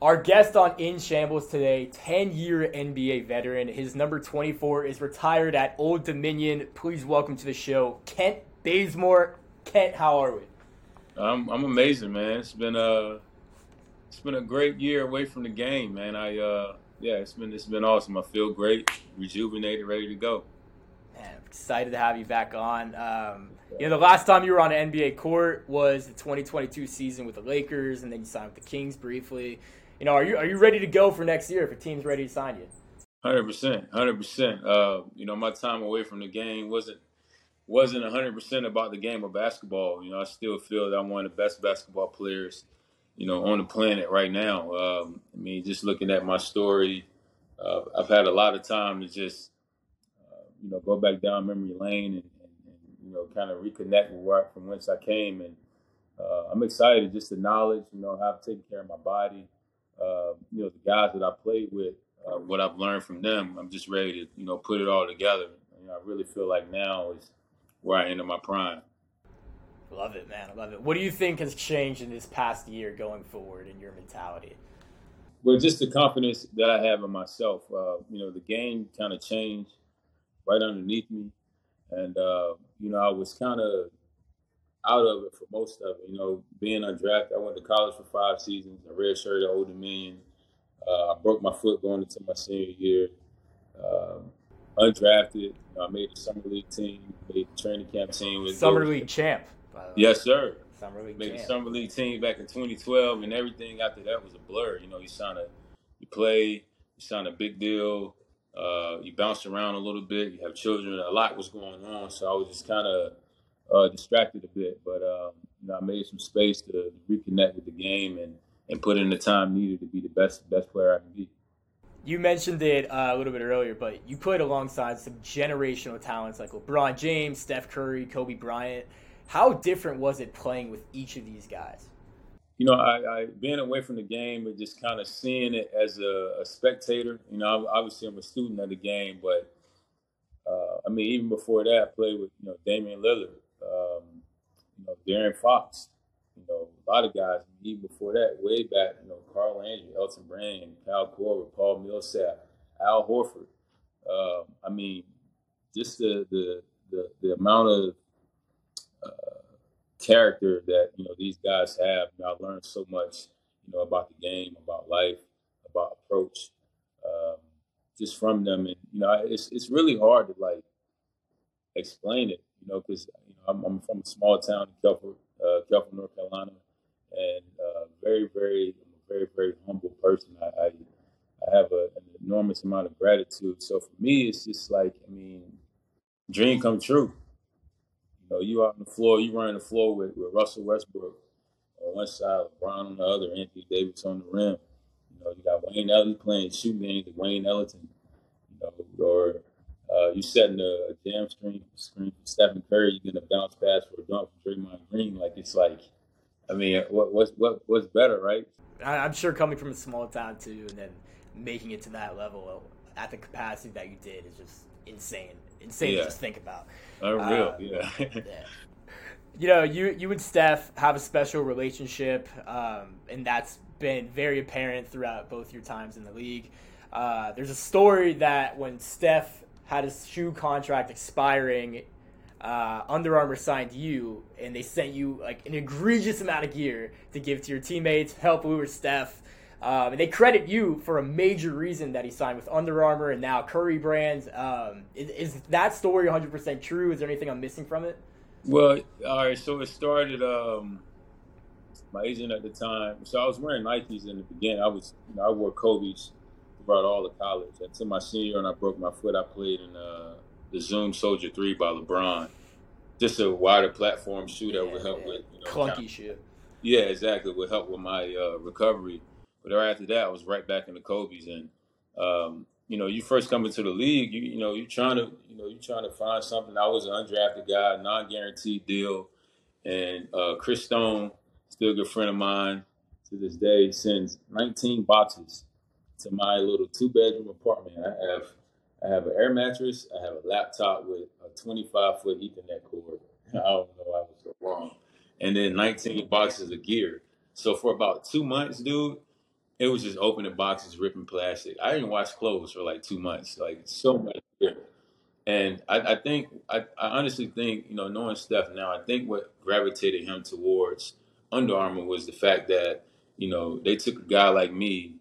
Our guest on In Shambles today, 10 year NBA veteran. His number 24 is retired at Old Dominion. Please welcome to the show, Kent Bazemore. Kent, how are we? I'm I'm amazing, man. It's been a it's been a great year away from the game, man. I uh yeah, it's been it's been awesome. I feel great, rejuvenated, ready to go. Man, I'm excited to have you back on. Um, you know, the last time you were on an NBA court was the 2022 season with the Lakers, and then you signed with the Kings briefly you know, are you are you ready to go for next year if a team's ready to sign you? Hundred percent, hundred percent. Uh, you know, my time away from the game wasn't wasn't hundred percent about the game of basketball. You know, I still feel that I'm one of the best basketball players, you know, on the planet right now. Um, I mean, just looking at my story, uh, I've had a lot of time to just, uh, you know, go back down memory lane and, and, and you know, kind of reconnect with where from whence I came, and uh, I'm excited just the knowledge, you know, how I've taken care of my body uh, you know, the guys that I played with, uh, what I've learned from them, I'm just ready to, you know, put it all together. You know, I really feel like now is where I enter my prime. Love it, man. I love it. What do you think has changed in this past year going forward in your mentality? Well, just the confidence that I have in myself. Uh, you know, the game kind of changed right underneath me. And, uh, you know, I was kind of out of it for most of it. You know, being undrafted, I went to college for five seasons, a red shirt at Old Dominion. Uh, I broke my foot going into my senior year. Um, undrafted, I made the summer league team, made the training camp team. With summer league champ. Yes, sir. Summer league made champ. the summer league team back in 2012, and everything after that was a blur. You know, you sign a, you play, you sign a big deal. Uh, you bounce around a little bit. You have children. A lot was going on, so I was just kind of uh, distracted a bit, but um, you know, I made some space to reconnect with the game and and put in the time needed to be the best best player I can be. You mentioned it uh, a little bit earlier, but you played alongside some generational talents like LeBron James, Steph Curry, Kobe Bryant. How different was it playing with each of these guys? You know, I, I being away from the game and just kind of seeing it as a, a spectator. You know, obviously I'm a student of the game, but uh, I mean, even before that, I played with you know Damian Lillard, De'Aaron Fox, you know, a lot of guys even before that, way back, you know, Carl Landry, Elton Brand, Kyle Korver, Paul Millsap, Al Horford. Um, I mean, just the the the, the amount of uh, character that you know these guys have. You know, I learned so much, you know, about the game, about life, about approach, um, just from them. And you know, it's it's really hard to like explain it, you know, because I'm, I'm from a small town in Kelford, uh, North Carolina, and uh, very, very, very, very humble person. I, I, I have a, an enormous amount of gratitude. So for me, it's just like, I mean, dream come true. You know, you out on the floor, you running the floor with, with Russell Westbrook on one side, LeBron on the other, Anthony Davis on the rim. You know, you got Wayne Ellington playing shooting games with Wayne Ellington. You know, or uh, you setting a, a jam screen, screen for Stephen Curry, You're gonna bounce pass for a dunk for Draymond Green. Like it's like, I mean, what what's what what's better, right? I'm sure coming from a small town too, and then making it to that level at the capacity that you did is just insane. Insane yeah. to just think about. Unreal, uh, yeah. yeah. You know, you you and Steph have a special relationship, um, and that's been very apparent throughout both your times in the league. Uh, there's a story that when Steph had his shoe contract expiring, uh, Under Armour signed you, and they sent you like an egregious amount of gear to give to your teammates, help Lou or Steph. Um, and they credit you for a major reason that he signed with Under Armour and now Curry Brands. Um, is, is, that story 100% true? Is there anything I'm missing from it? Well, all right. So it started. Um, my agent at the time. So I was wearing Nikes in the beginning. I was, you know, I wore Kobe's throughout all the college. Until my senior year, and I broke my foot, I played in uh, the Zoom Soldier Three by LeBron. Just a wider platform shoe that yeah, would help yeah. with you know, clunky kind of, shit. Yeah, exactly. Would help with my uh, recovery. But right after that, I was right back in the Kobe's, and um, you know, you first come into the league, you you know, you're trying to you know you're trying to find something. I was an undrafted guy, non-guaranteed deal, and uh, Chris Stone, still a good friend of mine to this day, sends 19 boxes to my little two bedroom apartment. I have I have an air mattress. I have a laptop with a 25 foot Ethernet cord. I don't know why I was so wrong. And then 19 boxes of gear. So for about two months, dude, it was just opening boxes, ripping plastic. I didn't wash clothes for like two months. Like so much. gear. And I, I think I, I honestly think you know knowing Steph now, I think what gravitated him towards Under Armour was the fact that you know they took a guy like me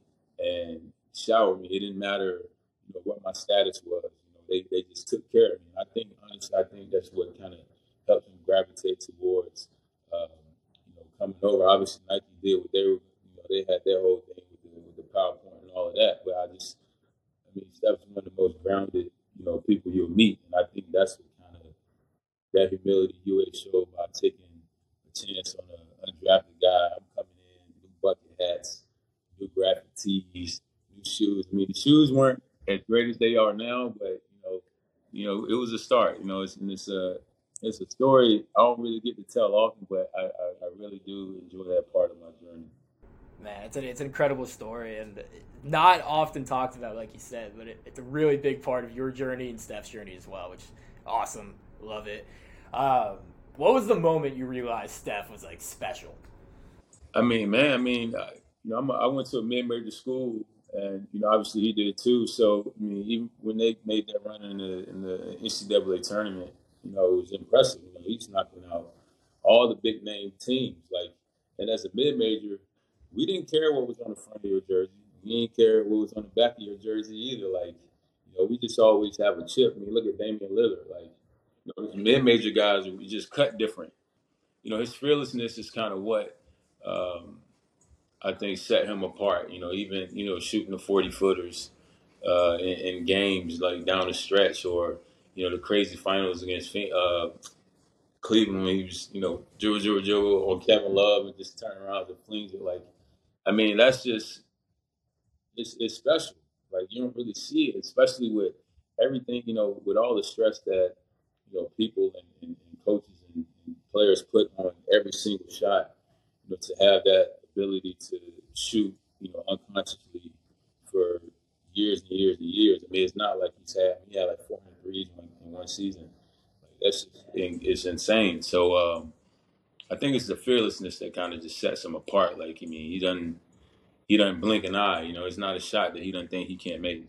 showered me. It didn't matter you know what my status was. You know they, they just took care of me. I think honestly, I think that's what kind of helped him gravitate towards um, you know coming over. Obviously, Nike did what they were. You know they had their whole thing with the, with the PowerPoint and all of that. But I just I mean Steph's one of the most grounded you know, people you'll meet. And I think that's what kind of that humility UA showed by taking a chance on an undrafted guy. I'm coming in, new bucket hats, new graphic tees, new shoes. Weren't as great as they are now, but you know, you know, it was a start. You know, it's and it's a it's a story I don't really get to tell often, but I, I, I really do enjoy that part of my journey. Man, it's an, it's an incredible story and not often talked about, like you said, but it, it's a really big part of your journey and Steph's journey as well, which awesome. Love it. Um, what was the moment you realized Steph was like special? I mean, man, I mean, I, you know, I'm a, i went to a mid-major school, and you know, obviously he did too. So, I mean, even when they made that run in the in the NCAA tournament, you know, it was impressive. You know, he's knocking out all the big name teams. Like, and as a mid-major, we didn't care what was on the front of your jersey. We didn't care what was on the back of your jersey either. Like, you know, we just always have a chip. I mean, look at Damian Lillard. Like, you know, mid-major guys, we just cut different. You know, his fearlessness is kind of what um, I think set him apart. You know, even you know shooting the forty footers uh, in, in, games like down the stretch, or you know the crazy finals against uh, Cleveland when he was you know dribble dribble dribble or Kevin Love and just turn around and flings it like I mean, that's just it's it's special. Like you don't really see it, especially with everything, you know, with all the stress that you know people and, and, and coaches and, and, players put on every single shot. You know, to have that ability to shoot, you know, unconsciously for years and years and years. I mean, it's not like he's had he had like 400 threes in, one season. Like, that's it's insane. So um, I think it's the fearlessness that kind of just sets him apart. Like, I mean, he doesn't he doesn't blink an eye. You know, it's not a shot that he doesn't think he can't make.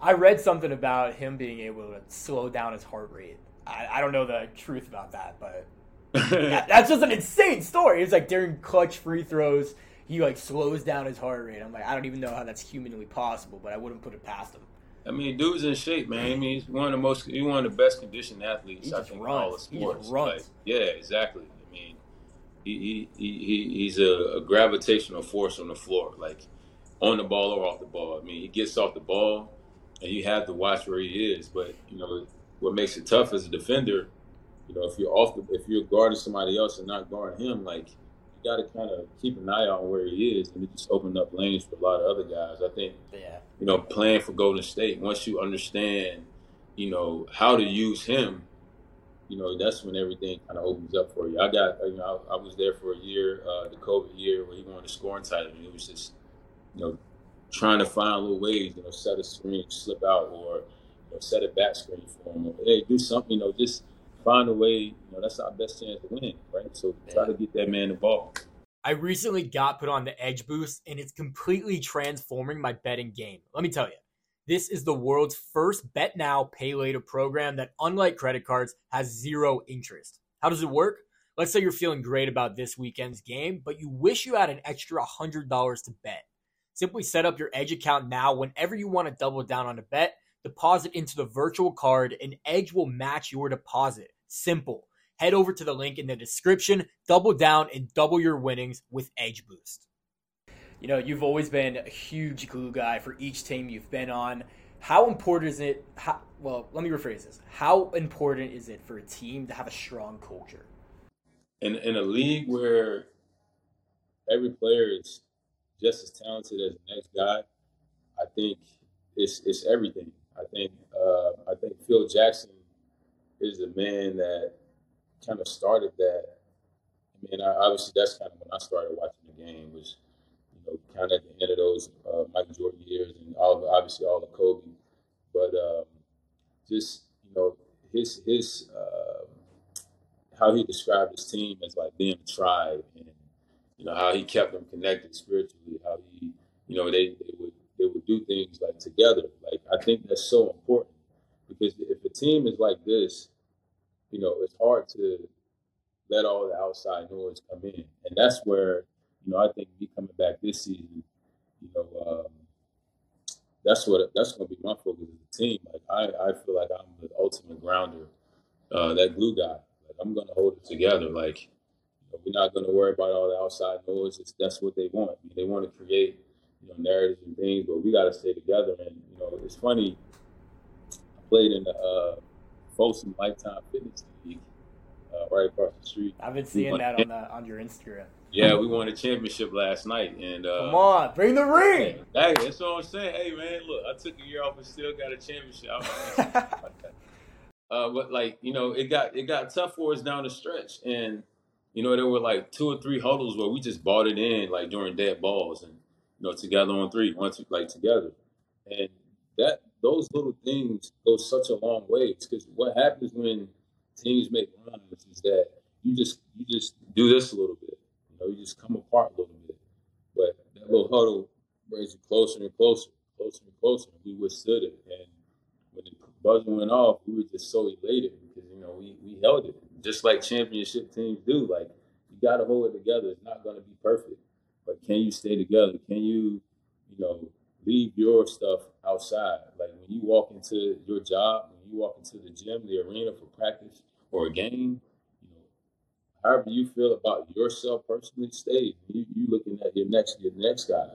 I read something about him being able to slow down his heart rate. I, I don't know the truth about that, but that, that's just an insane story. It's like during clutch free throws, he like slows down his heart rate. I'm like, I don't even know how that's humanly possible, but I wouldn't put it past him. I mean, dude's in shape, man. I mean, he's one of the most, he's one of the best conditioned athletes. He I think runs. in all the sports. He runs. Like, yeah, exactly I mean, he, he, he he's a, a, gravitational force on the floor, like on the ball or off the ball. I mean, he gets off the ball, and you have to watch where he is. But you know, what makes it tough as a defender, you know, if you're off the, if you're guarding somebody else and not guarding him, like you got to kind of keep an eye on where he is, and it just opened up lanes for a lot of other guys. I think, yeah. you know, playing for Golden State, once you understand, you know, how to use him you know, that's when everything kind of opens up for you. I got, you know, I, I was there for a year, uh, the COVID year, where he won the scoring title, and it was just, you know, trying to find little ways, you know, set a screen, slip out, or you know, set a back screen for him. Or, hey, do something, you know, just find a way. You know, that's our best chance to win, right? So try to get that man the ball. I recently got put on the Edge Boost, and it's completely transforming my betting game. Let me tell you. This is the world's first bet now, pay later program that, unlike credit cards, has zero interest. How does it work? Let's say you're feeling great about this weekend's game, but you wish you had an extra $100 to bet. Simply set up your Edge account now whenever you want to double down on a bet, deposit into the virtual card, and Edge will match your deposit. Simple. Head over to the link in the description, double down, and double your winnings with Edge Boost you know, you've always been a huge glue guy for each team you've been on. How important is it? How, well, let me rephrase this. How important is it for a team to have a strong culture? In in a league where every player is just as talented as the next guy, I think it's it's everything. I think uh, I think Phil Jackson is the man that kind of started that. I mean, I, obviously that's kind of when I started watching the game was you know, kind of at the end of those uh, Michael Jordan years and all obviously all the Kobe, but um, just you know his his uh, how he described his team as like being a tribe and you know how he kept them connected spiritually, how he you know, they, they would they would do things like together. Like I think that's so important because if a team is like this, you know, it's hard to let all the outside noise come in, and that's where you know I think me coming back this season, you know, um, that's what that's going to be my focus as a team. Like I, I feel like I'm the ultimate grounder, uh, that glue guy. Like I'm going to hold it together. Like you know, we're not going to worry about all the outside noise. It's, that's what they want. I mean, they want to create you know narratives and things, but we got to stay together. And you know, it's funny. Played in the uh, Folsom Lifetime Fitness League uh, right across the street. I've been seeing that on the, on your Instagram. Yeah, we won a championship last night, and uh, come on, bring the ring. Hey, that's what I'm saying. Hey, man, look, I took a year off and still got a championship. uh, but like, you know, it got it got tough for us down the stretch, and you know, there were like two or three huddles where we just bought it in, like during dead balls, and you know, together on three, once like together, and that those little things go such a long way. Because what happens when teams make runs is that you just you just do this a little bit you know, you just come apart a little bit. But that little huddle brings you closer and closer, closer and closer. And we withstood it. And when the buzzer went off, we were just so elated because, you know, we, we held it. Just like championship teams do. Like, you got to hold it together. It's not going to be perfect. But can you stay together? Can you, you know, leave your stuff outside? Like, when you walk into your job, when you walk into the gym, the arena for practice or a game, you know, however you feel about yourself personally stay. You, you looking at your next your next guy.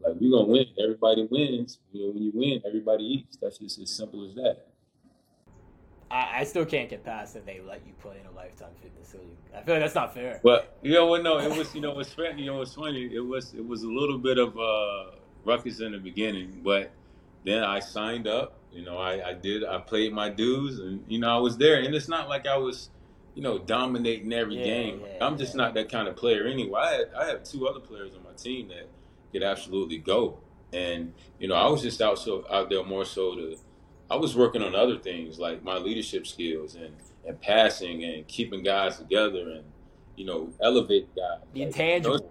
Like we're gonna win. Everybody wins. You know, when you win, everybody eats. That's just as simple as that. I, I still can't get past that they let you play in a lifetime fitness league. I feel like that's not fair. But you know what? No, it was. You know, it's funny. You know, it's funny. It was. It was a little bit of uh, ruckus in the beginning, but then I signed up. You know, I, I did. I played my dues, and you know, I was there. And it's not like I was you know, dominating every yeah, game. Yeah, I'm just yeah. not that kind of player anyway. I, had, I have two other players on my team that could absolutely go, and you know, I was just out so out there more so to. I was working on other things like my leadership skills and and passing and keeping guys together and you know elevate guys. The intangibles. You know,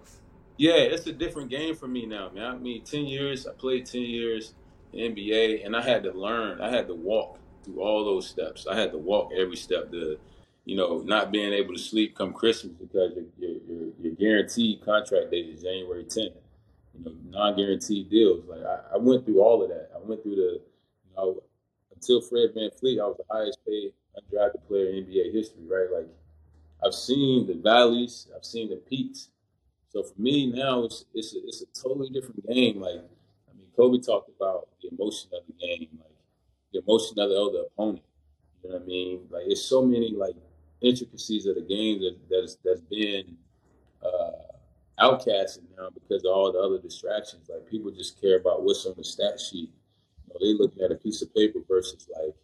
yeah, it's a different game for me now, man. I mean, ten years. I played ten years in NBA, and I had to learn. I had to walk through all those steps. I had to walk every step. The you know, not being able to sleep come Christmas because your your, your, guaranteed contract date is January 10th. You know, non-guaranteed deals. Like I, I, went through all of that. I went through the, you know, until Fred VanVleet, I was the highest paid undrafted player in NBA history, right? Like I've seen the valleys, I've seen the peaks. So for me now, it's it's a, it's a totally different game. Like I mean, Kobe talked about the emotion of the game, like the emotion of the other opponent. You know what I mean? Like it's so many like intricacies of the game that that's that's been uh, outcasted now because of all the other distractions. Like people just care about what's on the stat sheet. You know, they looking at a piece of paper versus like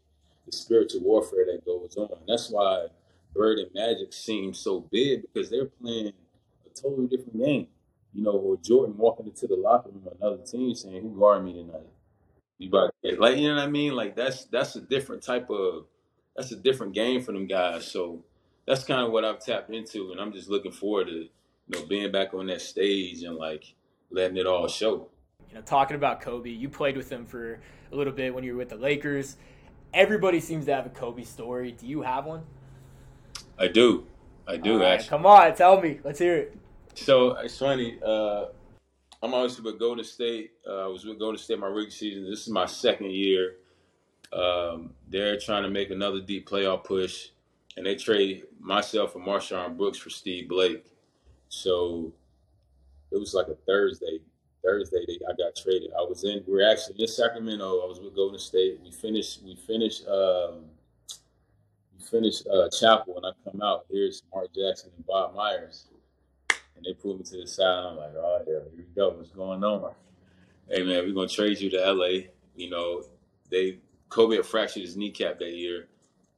the spiritual warfare that goes on. That's why Bird and Magic seem so big because they're playing a totally different game. You know, or Jordan walking into the locker room, of another team saying, "Who guard me tonight?" You about like you know what I mean? Like that's that's a different type of that's a different game for them guys. So that's kind of what I've tapped into, and I'm just looking forward to you know being back on that stage and like letting it all show. You know, talking about Kobe, you played with him for a little bit when you were with the Lakers. Everybody seems to have a Kobe story. Do you have one? I do. I do right, actually. Come on, tell me. Let's hear it. So it's funny. Uh, I'm obviously with Golden State. Uh, I was with Golden State my rookie season. This is my second year. Um, they're trying to make another deep playoff push and they trade myself and MarShon Brooks for Steve Blake. So it was like a Thursday. Thursday they, I got traded. I was in. We are actually in Sacramento. I was with Golden State. We finished. We finished. Um, we finished uh, Chapel, and I come out. Here's Mark Jackson and Bob Myers, and they pulled me to the side. I'm like, oh yeah, here we go. What's going on? Hey man, we're gonna trade you to LA. You know, they Kobe fractured his kneecap that year.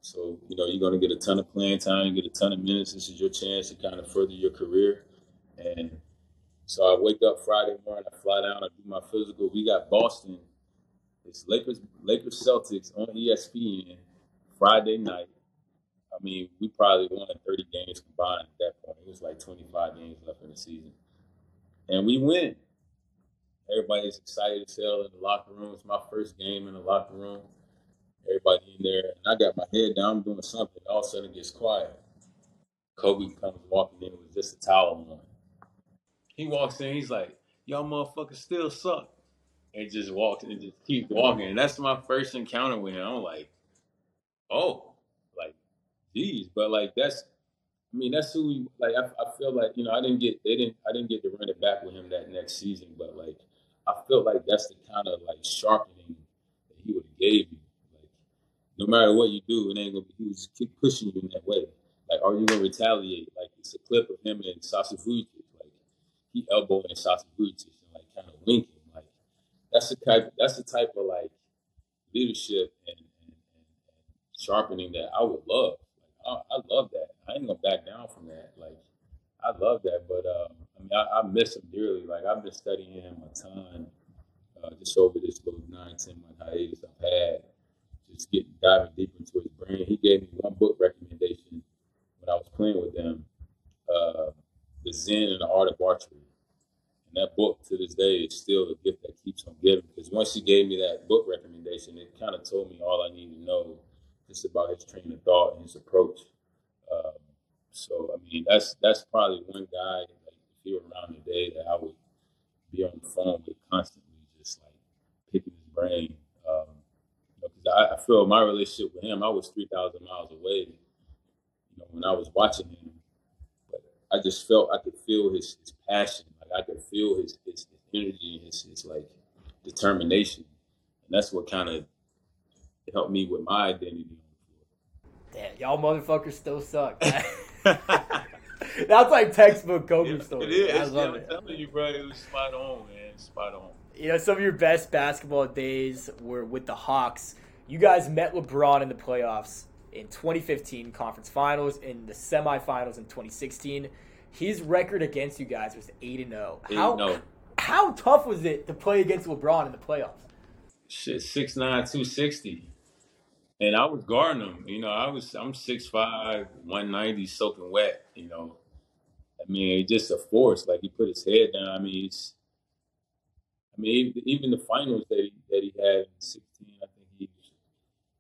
So, you know, you're going to get a ton of playing time, you get a ton of minutes. This is your chance to kind of further your career. And so I wake up Friday morning, I fly down, I do my physical. We got Boston. It's Lakers, Lakers Celtics on ESPN Friday night. I mean, we probably won 30 games combined at that point. It was like 25 games left in the season. And we win. Everybody's excited as hell in the locker room. It's my first game in the locker room. Everybody in there, and I got my head down, I'm doing something. All of a sudden, it gets quiet. Kobe comes walking in with just a towel on. He walks in, he's like, "Y'all motherfuckers still suck," and just walks and just keeps walking. And that's my first encounter with him. I'm like, "Oh, geez," but like that's I mean, that's who we like. I, I feel like you know, I didn't get they didn't I didn't get to run it back with him that next season, but like I feel like that's the kind of like sharpening that he would have gave you. Like no matter what you do, it ain't gonna be. He was keep pushing you in that way. Like, are you gonna retaliate? Like it's a clip of him and Sasa Vujacic. Like he elbowing Sasa Vujacic and like kind of winking. Like that's the type. That's the type of like leadership and, and, and sharpening that I would love. I, I love that. I ain't gonna back down from that. Like, I love that. But um, I mean, I, I, miss him dearly. Like, I've been studying him a ton, uh, just over this little nine, ten month hiatus I've had. Just getting diving deep into his brain. He gave me one book recommendation when I was playing with them, uh, "The Zen and the Art of Archery." And that book to this day is still a gift that keeps on giving. Because once he gave me that book recommendation, it kind of told me all I need to know just about his train of thought and his approach. Um, so I mean, that's that's probably one guy like if he were around today that I would be on the phone with constantly, just like picking his brain. Um, you know, I, I, feel my relationship with him, I was three thousand miles away. You know, when I was watching him, but I just felt I could feel his, his passion, like I could feel his his, his energy, his his like determination, and that's what kind of helped me with my identity. Damn, y'all motherfuckers still suck. That's like textbook Kobe yeah, story. It is. I love yeah, it. I'm telling you, bro, it was spot on, man. Spot on. You know, some of your best basketball days were with the Hawks. You guys met LeBron in the playoffs in 2015 conference finals, in the semifinals in 2016. His record against you guys was 8 and 0. How oh. how tough was it to play against LeBron in the playoffs? Shit, 6'9", 260. And I was guarding him. You know, I was I'm 6'5", 190, soaking wet. You know, I mean, he just a force. Like he put his head down. I mean, it's. I mean, even the finals that he that he had in sixteen, I think he was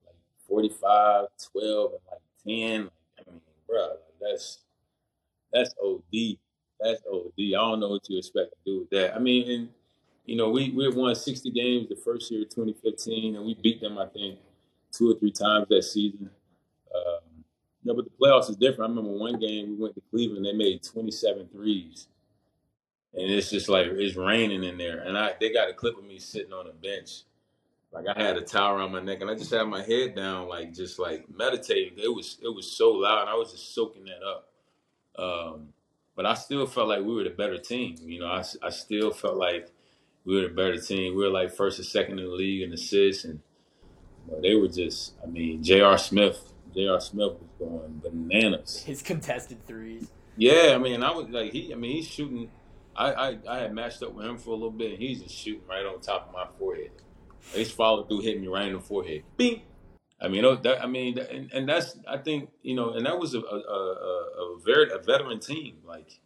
like 45, 12, and like ten. Like, I mean, bro, that's that's OD. That's OD. I don't know what you expect to do with that. I mean, and you know, we we won sixty games the first year, twenty fifteen, and we beat them. I think two or three times that season. Um, you know, but the playoffs is different. I remember one game we went to Cleveland, they made 27 threes. And it's just like it's raining in there. And I they got a clip of me sitting on a bench. Like I had a towel around my neck and I just had my head down, like just like meditating. It was it was so loud. I was just soaking that up. Um, but I still felt like we were the better team. You know, I, I still felt like we were the better team. We were like first or second in the league in assists and they were just, I mean, J.R. Smith, J.R. Smith was going bananas. His contested threes. Yeah, I mean, I was like, he, I mean, he's shooting. I, I, I had matched up with him for a little bit, and he's just shooting right on top of my forehead. His follow through hit me right in the forehead. Bing. I mean, that, I mean, and, and that's I think you know, and that was a a, a, a very a veteran team. Like,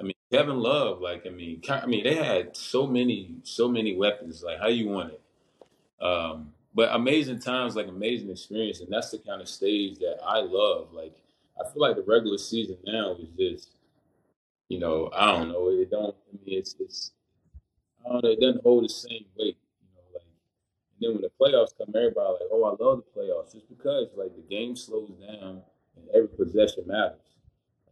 I mean, Kevin Love. Like, I mean, I mean, they had so many so many weapons. Like, how you want it? Um, but amazing times, like amazing experience, and that's the kind of stage that I love. Like I feel like the regular season now is just, you know, I don't know, it don't. I mean, it's it's, I don't know, it doesn't hold the same weight, you know. Like, and then when the playoffs come, everybody like, oh, I love the playoffs, just because like the game slows down and every possession matters.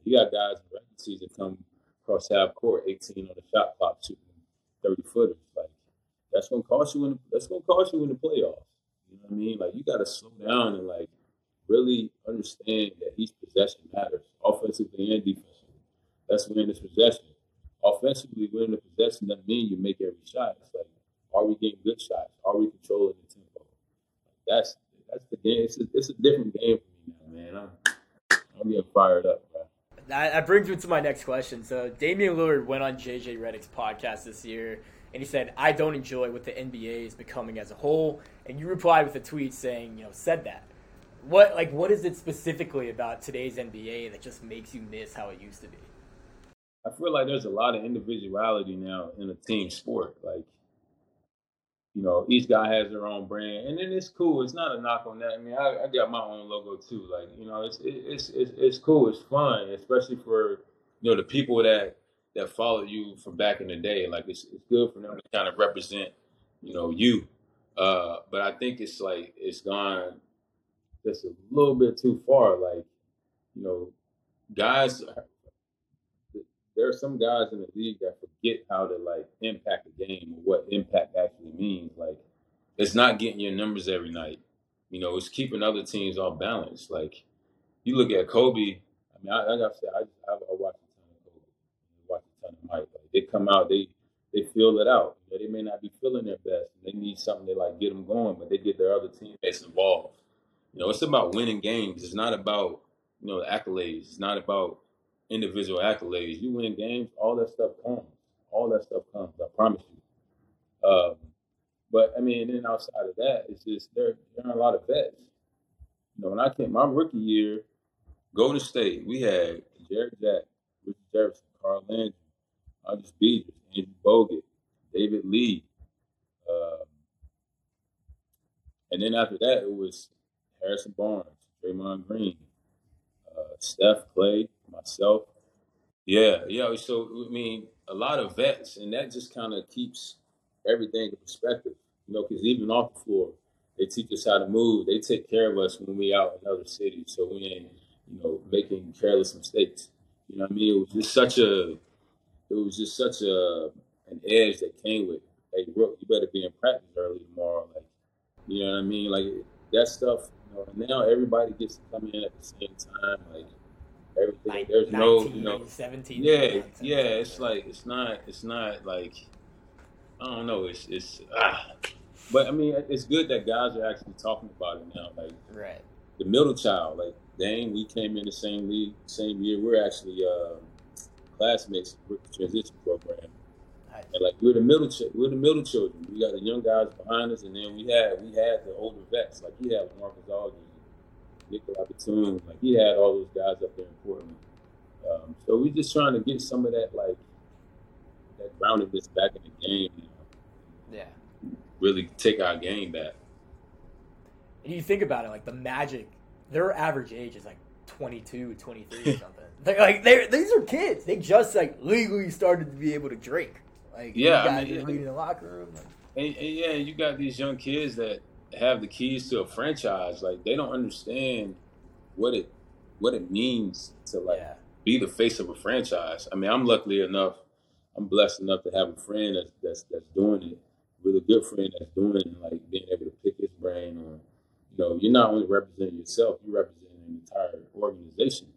You got guys in the regular season come across half court, 18 on the shot clock, shooting 30 footers. Like that's gonna cost you in the, that's gonna cost you in the playoffs. What I mean? Like you got to slow down and like really understand that each possession matters, offensively and defensively. That's when it's possession. Offensively, when the possession doesn't mean you make every shot. It's like, are we getting good shots? Are we controlling the tempo? That's that's the game. It's a, it's a different game for me now, man. I'm I'm getting fired up, bro. That, brings me to my next question. So Damian Lillard went on JJ Redick's podcast this year and he said, I don't enjoy what the NBA is becoming as a whole. And you replied with a tweet saying, you know, said that. What like what is it specifically about today's NBA that just makes you miss how it used to be? I feel like there's a lot of individuality now in a team sport. Like you know, each guy has their own brand, and then it's cool. It's not a knock on that. I mean, I, I got my own logo too. Like, you know, it's it's it's it's cool. It's fun, especially for you know the people that that follow you from back in the day. Like, it's it's good for them to kind of represent, you know, you. Uh, but I think it's like it's gone just a little bit too far. Like, you know, guys there are some guys in the league that forget how to like impact the game or what impact actually means. Like it's not getting your numbers every night. You know, it's keeping other teams off balance. Like you look at Kobe. I mean, I, I gotta say, I, I, I watch a ton of Kobe, Like they come out, they they feel it out. You know, they may not be feeling their best. They need something to like get them going, but they get their other teammates involved. You know, it's about winning games. It's not about you know accolades. It's not about individual accolades. You win games, all that stuff comes. All that stuff comes. I promise you. Um, but I mean, then outside of that, it's just there. There are a lot of vets. You know, when I came my rookie year, Golden State, we had Jarrett Jack, Richard Jefferson, Carl Landry, Andris Biedrins, Andrew Bogut, David Lee. Um, and then after that, it was Harrison Barnes, Draymond Green, uh, Steph Clay, myself. Yeah, yeah. So I mean, a lot of vets, and that just kind of keeps everything in perspective. You know, because even off the floor, they teach us how to move. They take care of us when we out in other cities, so we ain't, you know, making careless mistakes. You know what I mean? It was just such a, it was just such a an edge that came with. Hey, bro, you better be in practice early tomorrow. Like, you know what I mean? Like that stuff. You know, now everybody gets to come in at the same time. Like everything. There's 19, no, you know, 17. Yeah, yeah. It's like it's not. It's not like I don't know. It's it's. Ah. But I mean, it's good that guys are actually talking about it now. Like right. the middle child, like Dame, we came in the same league, same year. We're actually uh, classmates with the transition program. And like we're the middle, ch- we're the middle children. We got the young guys behind us, and then we had we had the older vets. Like he had LaMarcus Aldridge, Nicolas Batum, like he had all those guys up there in Portland. Um, so we're just trying to get some of that like that groundedness back in the game. You know? Yeah. Really take our game back. And you think about it, like the Magic, their average age is like 22, 23 or something. They're like they these are kids. They just like legally started to be able to drink. Like yeah, I mean, in the locker room. Like, and, and yeah, you got these young kids that have the keys to a franchise, like they don't understand what it what it means to like yeah. be the face of a franchise. I mean, I'm luckily enough, I'm blessed enough to have a friend that's that's, that's doing it, with a good friend that's doing it, and like being able to pick his brain on, you know, you're not only representing yourself, you're representing an entire organization.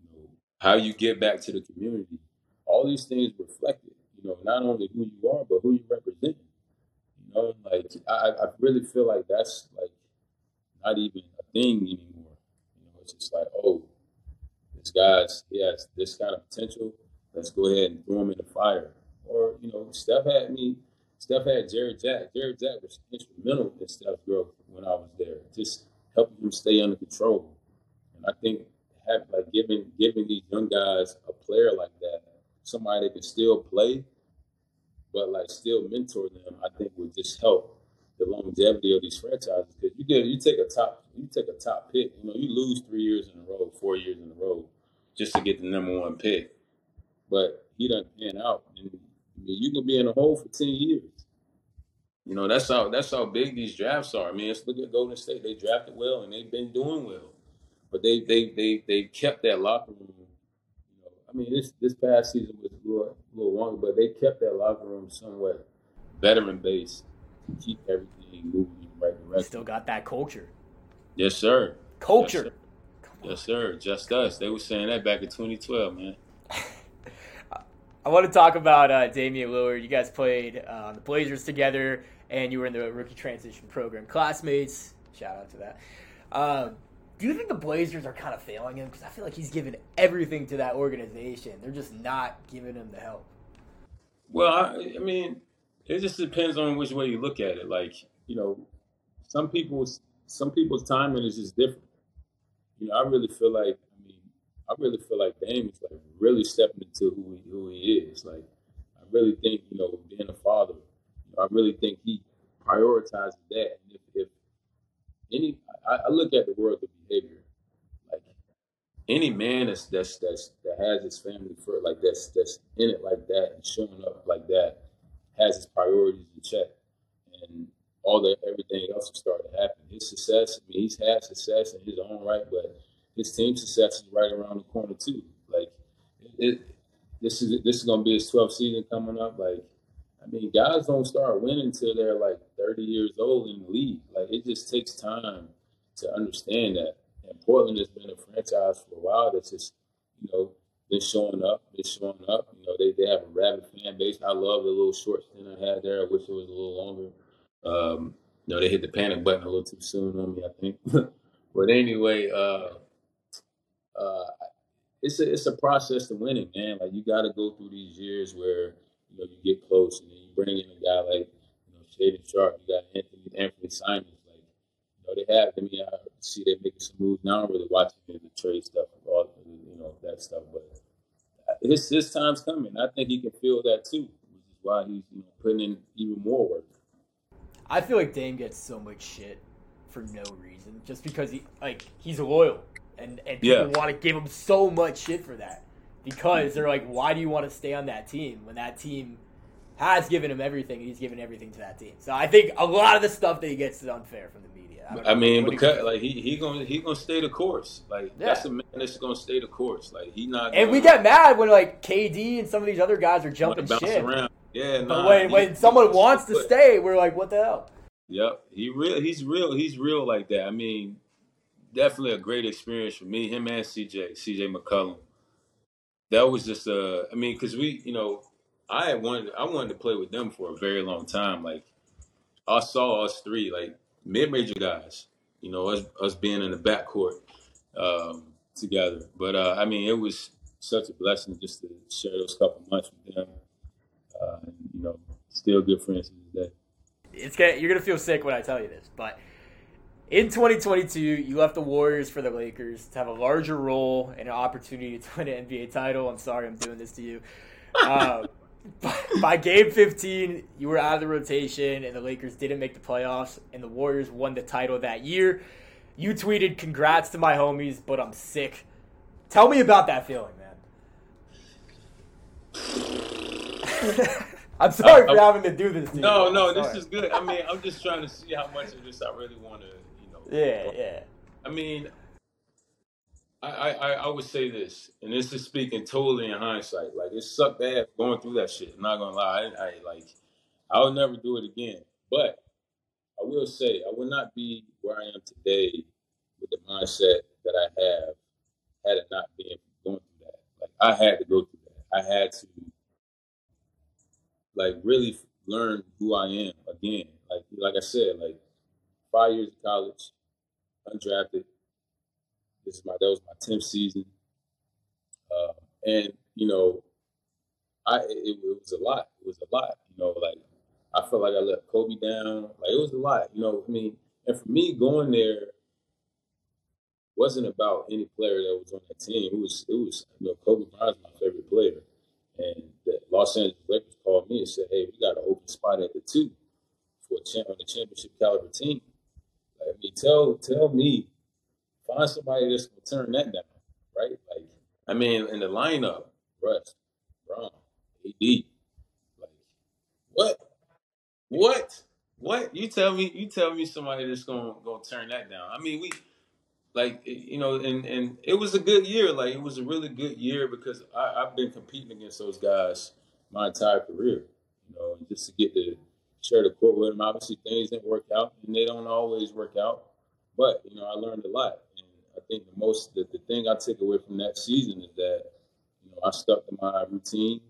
You know, how you get back to the community, all these things reflected. You know, not only who you are, but who you represent You know, like I, I really feel like that's like not even a thing anymore. You know, it's just like, oh, this guy's he has this kind of potential. Let's go ahead and throw him in the fire. Or you know, Steph had me. Steph had Jarrett Jack. Jarrett Jack was instrumental in Steph's growth when I was there, just helping him stay under control. And I think have like giving giving these young guys a player like that, somebody that can still play but like still mentor them, I think would just help the longevity of these franchises. Because you get you take a top you take a top pick, you know, you lose three years in a row, four years in a row, just to get the number one pick. But he doesn't pan out. And, I mean, you can be in a hole for ten years. You know, that's how that's how big these drafts are. I mean, look at Golden State. They drafted well and they've been doing well. But they they they they kept that locker room I mean, this this past season was a little, a little longer, but they kept that locker room somewhat veteran based to keep everything moving in the right direction. Still got that culture. Yes, sir. Culture. Yes, sir. Yes, sir. Just us. They were saying that back in 2012, man. I want to talk about uh, Damian Lillard. You guys played uh, the Blazers together, and you were in the rookie transition program. Classmates. Shout out to that. Uh, do you think the Blazers are kind of failing him? Because I feel like he's given everything to that organization. They're just not giving him the help. Well, I, I mean, it just depends on which way you look at it. Like, you know, some people's some people's timing is just different. You know, I really feel like I mean, I really feel like Dame is like really stepping into who he, who he is. Like, I really think you know, being a father, you know, I really think he prioritizes that. And if, if any, I, I, look at the world behavior. Like any man that's that's that's that has his family first, like that's that's in it like that and showing up like that, has his priorities in check, and all the everything else will start to happen. His success, I mean, he's had success in his own right, but his team success is right around the corner too. Like it, this is this is gonna be his 12th season coming up. Like I mean, guys don't start winning until they're like 30 years old in the league. Like it just takes time to understand that. And Portland has been a franchise for a while that's just, you know, been showing up, been showing up. You know, they, they have a rabid fan base. I love the little short stint I had there. I wish it was a little longer. Um, you know, they hit the panic button a little too soon on me, I think. but anyway, uh, uh, it's a it's a process to winning, man. Like you got to go through these years where you know you get close, and then you bring in a guy like you know Shaedon Sharpe. You got Anthony Anthony Simons. Know they have. I mean, I see they making some moves now. I'm really watching the trade stuff, all you know that stuff. But his his time's coming. I think he can feel that too, which is why he's you know putting in even more work. I feel like Dame gets so much shit for no reason, just because he like he's loyal and and people yeah. want to give him so much shit for that because they're like, why do you want to stay on that team when that team has given him everything? He's given everything to that team. So I think a lot of the stuff that he gets is unfair from the media. I, I mean, because like he he gonna he gonna stay the course. Like yeah. that's the man that's gonna stay the course. Like he not. and we get mad when like KD and some of these other guys are jumping shit. Around. Yeah, nah, but when, when someone wants to stay, we're like, what the hell? Yep, he real. He's real. He's real like that. I mean, definitely a great experience for me, him and CJ, CJ McCollum. That was just uh, I mean, because we, you know, I wanted, I wanted to play with them for a very long time. Like, I saw us three, like mid-major guys, you know, us us being in the backcourt um, together. But uh, I mean, it was such a blessing just to share those couple months with them. Uh, you know, still good friends today. It's gonna, you're gonna feel sick when I tell you this, but in 2022, you left the Warriors for the Lakers to have a larger role and an opportunity to win an NBA title. I'm sorry I'm doing this to you. Uh, by game 15, you were out of the rotation, and the Lakers didn't make the playoffs, and the Warriors won the title that year. You tweeted, Congrats to my homies, but I'm sick. Tell me about that feeling, man. I'm sorry for uh, having to do this to no, you. No, no, this is good. I mean, I'm just trying to see how much of this I really want to you know. yeah, yeah. I mean, I, I I would say this, and this is speaking totally in hindsight. Like it sucked bad going through that shit. I'm not gonna lie. I, I like I will never do it again. But I will say I would not be where I am today with the mindset that I have had it not been going through that. Like I had to go through that. I had to like really learn who I am again. Like like I said, like five years of college, undrafted. This is my that was my tenth season, uh, and you know, I it, it, was a lot. It was a lot. You know, like I felt like I let Kobe down. Like it was a lot. You know, I mean, and for me going there wasn't about any player that was on that team. It was it was you know Kobe Bryant's my favorite player, and the Los Angeles Lakers called me and said, "Hey, we got an open spot at the two for a champ on the championship caliber team." I mean, tell tell me, find somebody that's gonna turn that down, right? Like, I mean, in the lineup, Russ, Bron, AD, like, what, what, what? You tell me, you tell me somebody that's gonna gonna turn that down. I mean, we, like, you know, and and it was a good year. Like, it was a really good year because I, I've been competing against those guys my entire career. You know, just to get to share the court with them. Obviously, things didn't work out, and they don't always work out. But you know, I learned a lot, think the most the, the thing I took away from that season is that you know I stuck to my routine.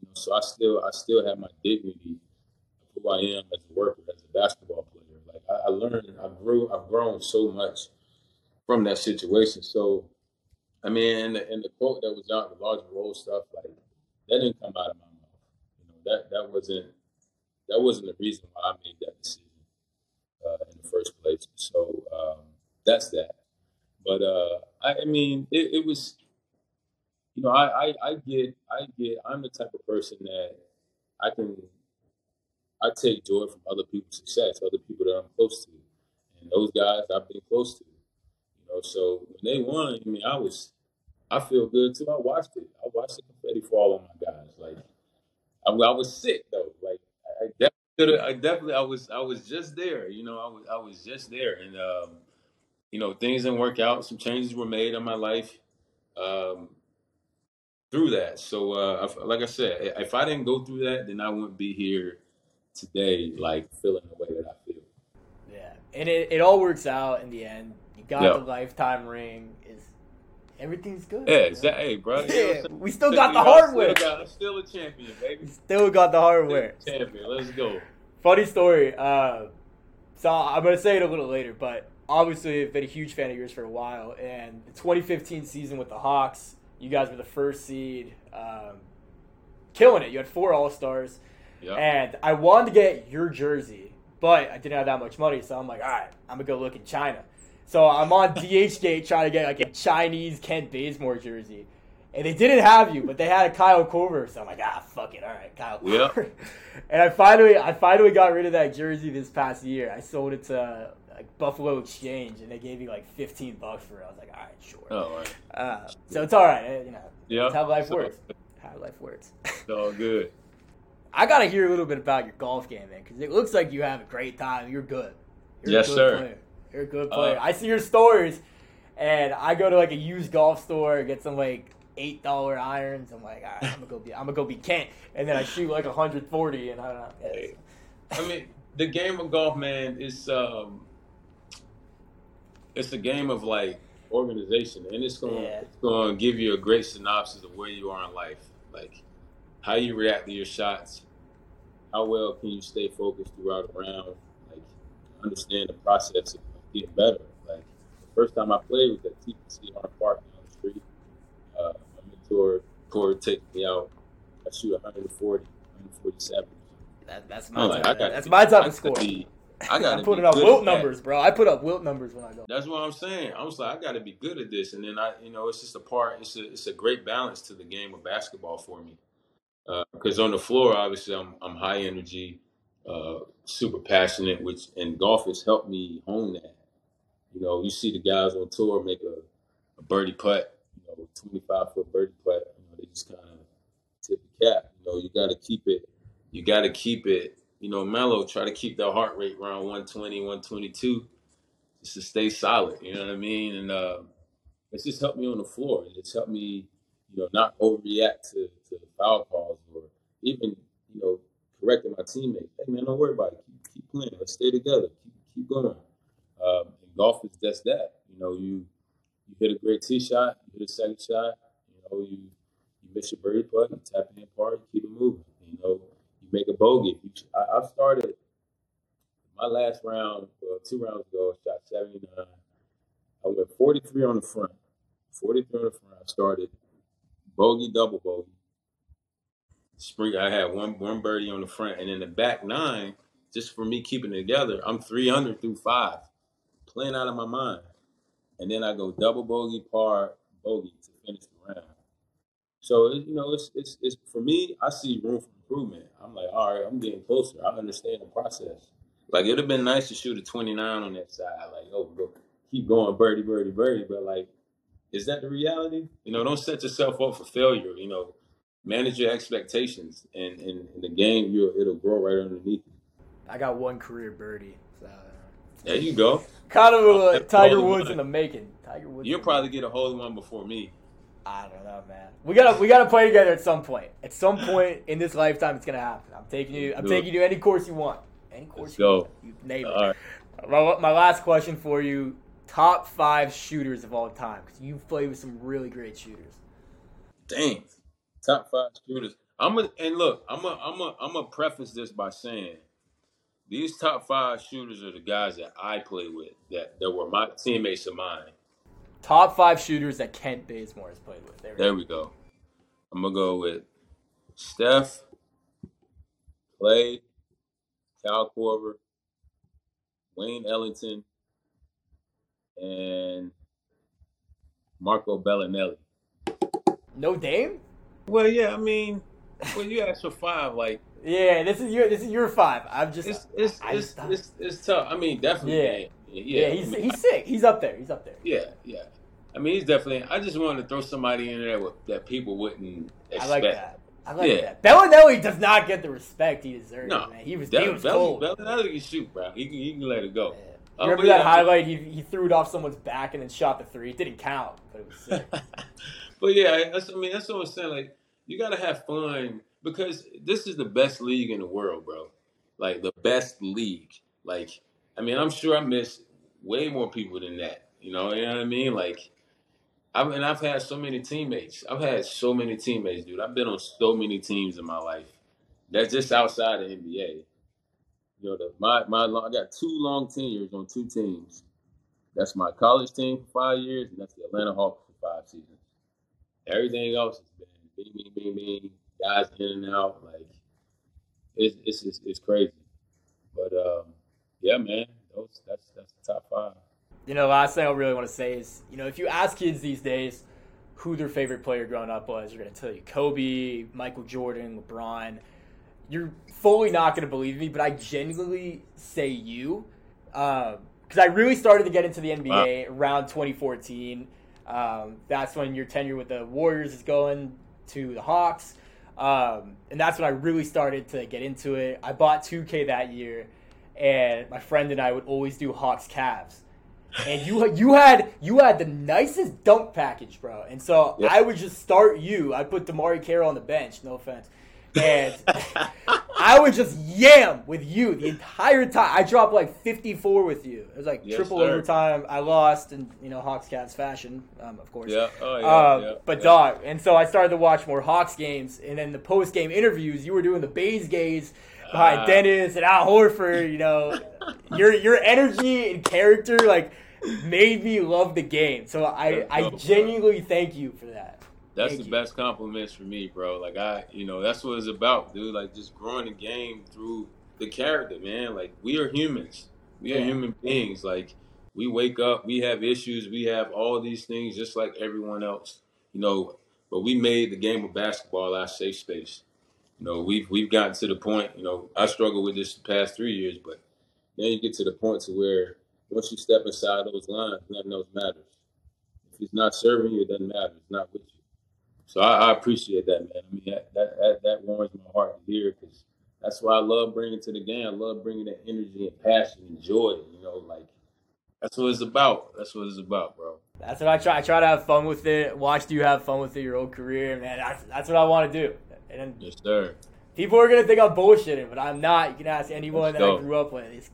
You know, so I still I still have my dignity of who I am as a worker, as a basketball player. Like I, I learned, I grew, I've grown so much from that situation. So, I mean, and the, and the quote that was out, the large role stuff, like that didn't come out of my mouth. You know, that that wasn't that wasn't the reason why I made that decision uh, in the first place. So um, that's that. But uh, I, I, mean, it, it, was, you know, I, I, I get, I get, I'm the type of person that I can, I take joy from other people's success, other people that I'm close to, and those guys I've been close to. You know, so when they won, I mean, I was, I feel good too. I watched it. I watched the confetti fall on my guys. Like, I, I was sick though. Like, I definitely, I definitely, I was, I was just there. You know, I was, I was just there, and um, you know, things didn't work out. Some changes were made in my life. Um, through that. So, uh, like I said, if I didn't go through that, then I wouldn't be here today, like feeling the way that I feel. Yeah, and it, it all works out in the end. You got yep. the lifetime ring. Is everything's good? Yeah, exactly, hey, bro. Yeah, we still got the hardware. Still, got, still a champion, baby. Still got the hardware. champion. Let's go. Funny story. Uh, so I'm gonna say it a little later, but obviously I've been a huge fan of yours for a while. And the 2015 season with the Hawks, you guys were the first seed, um, killing it. You had four All Stars, yep. and I wanted to get your jersey, but I didn't have that much money, so I'm like, all right, I'm gonna go look in China. So I'm on DHgate trying to get like a Chinese Kent Bazemore jersey. And they didn't have you, but they had a Kyle Korver, so I'm like, ah, fuck it, all right, Kyle Korver. Yep. and I finally, I finally got rid of that jersey this past year. I sold it to like Buffalo Exchange, and they gave me like 15 bucks for it. I was like, all right, sure. Oh, right. Uh, so it's all right. Eh, you know, yeah. how life so, works. How life works. It's all good. I gotta hear a little bit about your golf game, man, because it looks like you have a great time. You're good. You're yes, good sir. Player. You're a good player. Uh, I see your stories, and I go to like a used golf store, get some like eight dollar irons. I'm like, right, I'm gonna go be, I'm gonna go be Kent, and then I shoot like 140, and I don't know. I mean, the game of golf, man, is um, it's a game of like organization, and it's going yeah. it's going to give you a great synopsis of where you are in life, like how you react to your shots, how well can you stay focused throughout a round, like understand the process of getting better. Like the first time I played was at TPC Harding Park down the street. Uh, my mentor Corey takes me out. I shoot 140, 147. That, that's my type, like, that's my of score. Be, I got to put it up Wilt numbers, bro. I put up Wilt numbers when I go. That's what I'm saying. I was like, I got to be good at this, and then I, you know, it's just a part. It's a it's a great balance to the game of basketball for me. Because uh, on the floor, obviously, I'm I'm high energy, uh, super passionate, which and golf has helped me hone that. You know, you see the guys on tour make a, a birdie putt, you know, 25 foot birdie putt. You know, they just kind of tip the cap. You know, you got to keep it. You got to keep it you know, mellow, try to keep that heart rate around 120, 122 just to stay solid. You know what I mean? And uh, it's just helped me on the floor. It's helped me, you know, not overreact to, to foul calls or even, you know, correcting my teammates. Hey, man, don't worry about it. Keep, keep playing. Let's stay together. Keep, keep going. Um, and golf is just that. You know, you you hit a great tee shot, you hit a second shot, you know, you, you miss your birdie putt, you tap in part, you keep it moving. You know, make a bogey. I, I started my last round, well, two rounds ago, I shot 79. I went 43 on the front. 43 on the front. I started bogey, double bogey. Spring, I had one one birdie on the front, and in the back nine, just for me keeping it together, I'm 300 through five, playing out of my mind. And then I go double bogey, par, bogey to finish the round. So you know, it's it's, it's for me. I see room for improvement. I'm like, all right, I'm getting closer. I understand the process. Like it'd have been nice to shoot a 29 on that side. Like, oh, bro, keep going, birdie, birdie, birdie. But like, is that the reality? You know, don't set yourself up for failure. You know, manage your expectations, and in the game, you it'll grow right underneath you. I got one career birdie. So. There you go. Kind of uh, Tiger Woods in the making. Tiger Woods. You'll probably get a hole in one before me. I don't know, man. We gotta we gotta play together at some point. At some point in this lifetime, it's gonna happen. I'm taking you. I'm taking you any course you want. Any course Let's you go. want. You name it. Right. My, my last question for you: Top five shooters of all time, because you've played with some really great shooters. Dang, top five shooters. I'm a and look, I'm a I'm a I'm a preface this by saying these top five shooters are the guys that I play with that that were my teammates of mine. Top five shooters that Kent Bazemore has played with. There we, there go. we go. I'm gonna go with Steph, Clay, Kyle Korver, Wayne Ellington, and Marco Belinelli. No Dame? Well, yeah, I mean, when you ask for five, like Yeah, this is your this is your five. I'm just it's it's I it's, just- it's, it's tough. I mean, definitely. Yeah. Yeah, yeah, yeah. he's I mean, he's sick. He's up there. He's up there. yeah, yeah. I mean, he's definitely. I just wanted to throw somebody in there with, that people wouldn't expect. I like that. I like Yeah. that. Belinelli does not get the respect he deserves. No, man. He was Bell- he was Belly- cold. Belinelli can shoot, bro. He can, he can let it go. Yeah. You remember that yeah, highlight? He, he threw it off someone's back and then shot the three. It didn't count, but it was sick. but yeah, that's, I mean, that's what I'm saying. Like, you gotta have fun because this is the best league in the world, bro. Like the best league. Like, I mean, I'm sure I miss way more people than that. You know, you know what I mean? Like, I've and I've had so many teammates. I've had so many teammates, dude. I've been on so many teams in my life. That's just outside of NBA. You know, the, my my long, I got two long tenures on two teams. That's my college team for five years, and that's the Atlanta Hawks for five seasons. Everything else has been bing, bing, bing, bing, guys in and out. Like it's it's it's, it's crazy. But um, yeah, man, those that's that's the top five. You know, last thing I really want to say is, you know, if you ask kids these days who their favorite player growing up was, they're going to tell you Kobe, Michael Jordan, LeBron. You're fully not going to believe me, but I genuinely say you. Because I really started to get into the NBA around 2014. Um, that's when your tenure with the Warriors is going to the Hawks. Um, and that's when I really started to get into it. I bought 2K that year, and my friend and I would always do Hawks Cavs and you you had you had the nicest dunk package, bro. And so Yeah. I would just start you. I'd put DeMarre Carroll on the bench. No offense. And I would just yam with you the entire time. I dropped like 54 with you. It was like Yes, triple sir. overtime. I lost in you know Hawks Cavs fashion, um, of course. yeah, oh yeah, Um, yeah. but yeah. dog, and so I started to watch more Hawks games, and then the post game interviews, you were doing the Baze gaze behind Ah. Dennis and Al Horford. You know, your your energy and character like made me love the game. So I I dope, bro. genuinely thank you for that. That's Thank the you. best compliments for me, bro. Like I, you know, that's what it's about, dude. Like just growing the game through the character, man. Like we are humans. We are Yeah. human beings. Like we wake up, we have issues, we have all these things just like everyone else. You know, but we made the game of basketball our safe space. You know, we've we've gotten to the point, you know, I struggled with this the past three years, but then you get to the point to where once you step inside those lines, nothing else matters. If it's not serving you, it doesn't matter. It's not with you. So I, I appreciate that, man. I mean, that that, that, that warms my heart to hear because that's why I love bringing to the game. I love bringing that energy and passion and joy. You know, like that's what it's about. That's what it's about, bro. That's what I try. I try to have fun with it. Watched you have fun with it your whole career, man. That's, that's what I want to do. And Yes, sir. people are gonna think I'm bullshitting, but I'm not. You can ask anyone Let's that I grew up with. It's,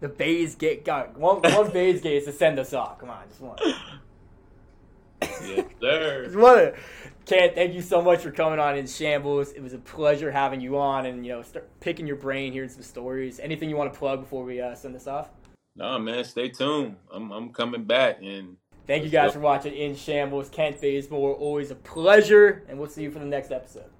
the Baze get got one one Baze gate is to send us off. Come on, just one. Yes, sir. Just one. Kent, thank you so much for coming on in shambles. It was a pleasure having you on, and you know, start picking your brain, hearing some stories. Anything you want to plug before we uh, send this off? Nah, man, stay tuned. I'm I'm coming back, and Thank you guys go. for watching In Shambles. Kent Bazemore, always a pleasure, and we'll see you for the next episode.